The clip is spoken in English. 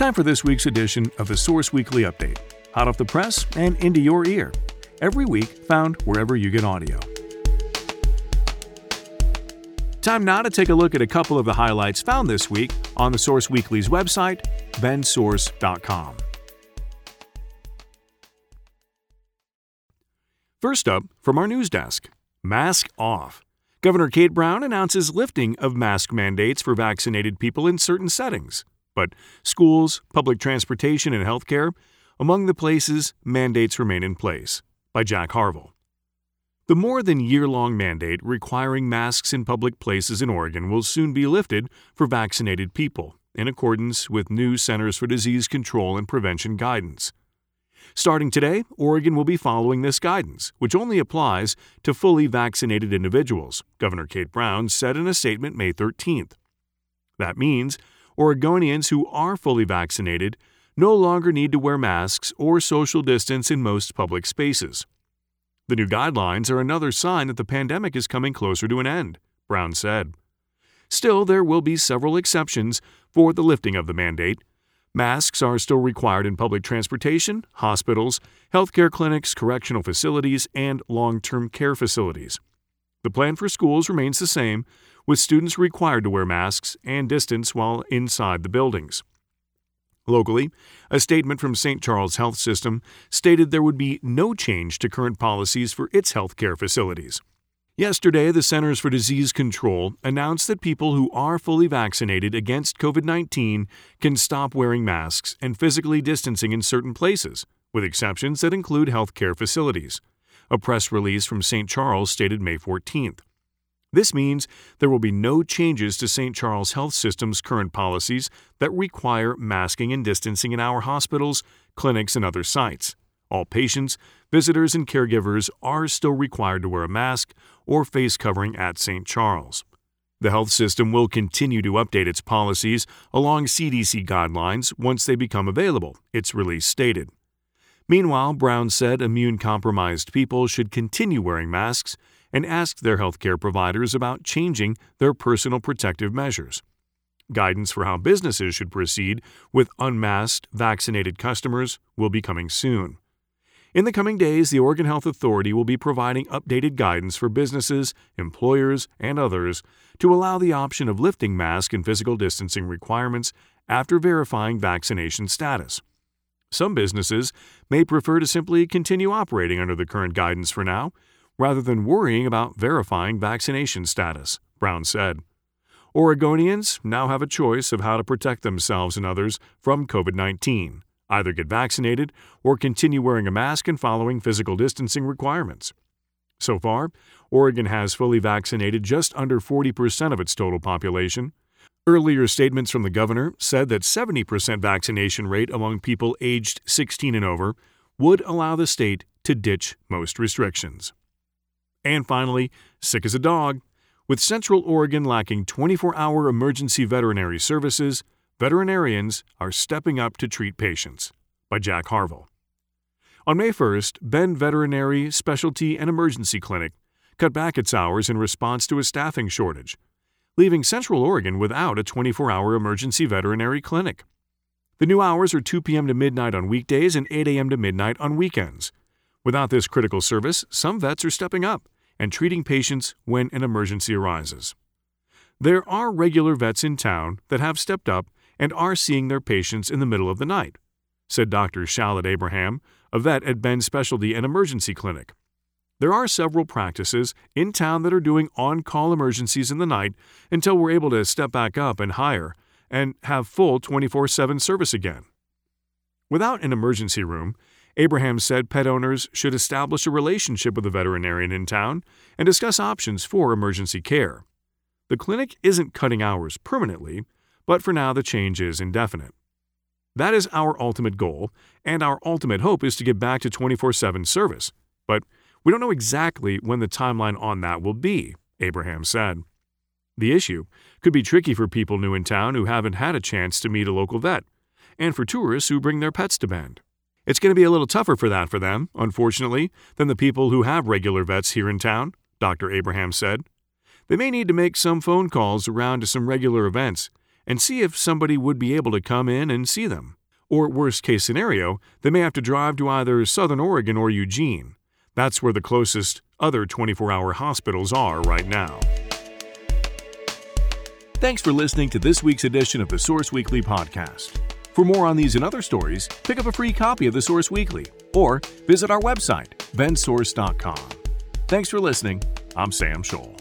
Time for this week's edition of the Source Weekly Update. Hot off the press and into your ear. Every week, found wherever you get audio. Time now to take a look at a couple of the highlights found this week on the Source Weekly's website, bendsource.com. First up, from our news desk Mask Off. Governor Kate Brown announces lifting of mask mandates for vaccinated people in certain settings but schools, public transportation, and healthcare among the places mandates remain in place. By Jack Harvel. The more than year long mandate requiring masks in public places in Oregon will soon be lifted for vaccinated people, in accordance with new Centers for Disease Control and Prevention guidance. Starting today, Oregon will be following this guidance, which only applies to fully vaccinated individuals, Governor Kate Brown said in a statement May 13th. That means Oregonians who are fully vaccinated no longer need to wear masks or social distance in most public spaces. The new guidelines are another sign that the pandemic is coming closer to an end, Brown said. Still, there will be several exceptions for the lifting of the mandate. Masks are still required in public transportation, hospitals, healthcare clinics, correctional facilities, and long term care facilities. The plan for schools remains the same, with students required to wear masks and distance while inside the buildings. Locally, a statement from St. Charles Health System stated there would be no change to current policies for its healthcare facilities. Yesterday, the Centers for Disease Control announced that people who are fully vaccinated against COVID 19 can stop wearing masks and physically distancing in certain places, with exceptions that include healthcare facilities. A press release from St. Charles stated May 14th. This means there will be no changes to St. Charles Health System's current policies that require masking and distancing in our hospitals, clinics, and other sites. All patients, visitors, and caregivers are still required to wear a mask or face covering at St. Charles. The health system will continue to update its policies along CDC guidelines once they become available, its release stated. Meanwhile, Brown said immune compromised people should continue wearing masks and asked their healthcare providers about changing their personal protective measures. Guidance for how businesses should proceed with unmasked, vaccinated customers will be coming soon. In the coming days, the Oregon Health Authority will be providing updated guidance for businesses, employers, and others to allow the option of lifting mask and physical distancing requirements after verifying vaccination status. Some businesses may prefer to simply continue operating under the current guidance for now rather than worrying about verifying vaccination status, Brown said. Oregonians now have a choice of how to protect themselves and others from COVID 19 either get vaccinated or continue wearing a mask and following physical distancing requirements. So far, Oregon has fully vaccinated just under 40% of its total population. Earlier statements from the governor said that 70% vaccination rate among people aged 16 and over would allow the state to ditch most restrictions. And finally, sick as a dog. With Central Oregon lacking 24 hour emergency veterinary services, veterinarians are stepping up to treat patients. By Jack Harvel. On May 1st, Bend Veterinary Specialty and Emergency Clinic cut back its hours in response to a staffing shortage, leaving Central Oregon without a 24 hour emergency veterinary clinic. The new hours are 2 p.m. to midnight on weekdays and 8 a.m. to midnight on weekends. Without this critical service, some vets are stepping up and treating patients when an emergency arises. There are regular vets in town that have stepped up and are seeing their patients in the middle of the night, said Dr. Shalit Abraham, a vet at Bend Specialty and Emergency Clinic. There are several practices in town that are doing on call emergencies in the night until we're able to step back up and hire and have full 24 7 service again. Without an emergency room, Abraham said pet owners should establish a relationship with a veterinarian in town and discuss options for emergency care. The clinic isn't cutting hours permanently, but for now the change is indefinite. That is our ultimate goal, and our ultimate hope is to get back to 24 7 service. But we don't know exactly when the timeline on that will be, Abraham said. The issue could be tricky for people new in town who haven't had a chance to meet a local vet, and for tourists who bring their pets to Bend. It's going to be a little tougher for that for them, unfortunately, than the people who have regular vets here in town, Dr. Abraham said. They may need to make some phone calls around to some regular events and see if somebody would be able to come in and see them. Or, worst case scenario, they may have to drive to either Southern Oregon or Eugene. That's where the closest other 24 hour hospitals are right now. Thanks for listening to this week's edition of the Source Weekly podcast. For more on these and other stories, pick up a free copy of the Source Weekly or visit our website, bendsource.com. Thanks for listening. I'm Sam Scholl.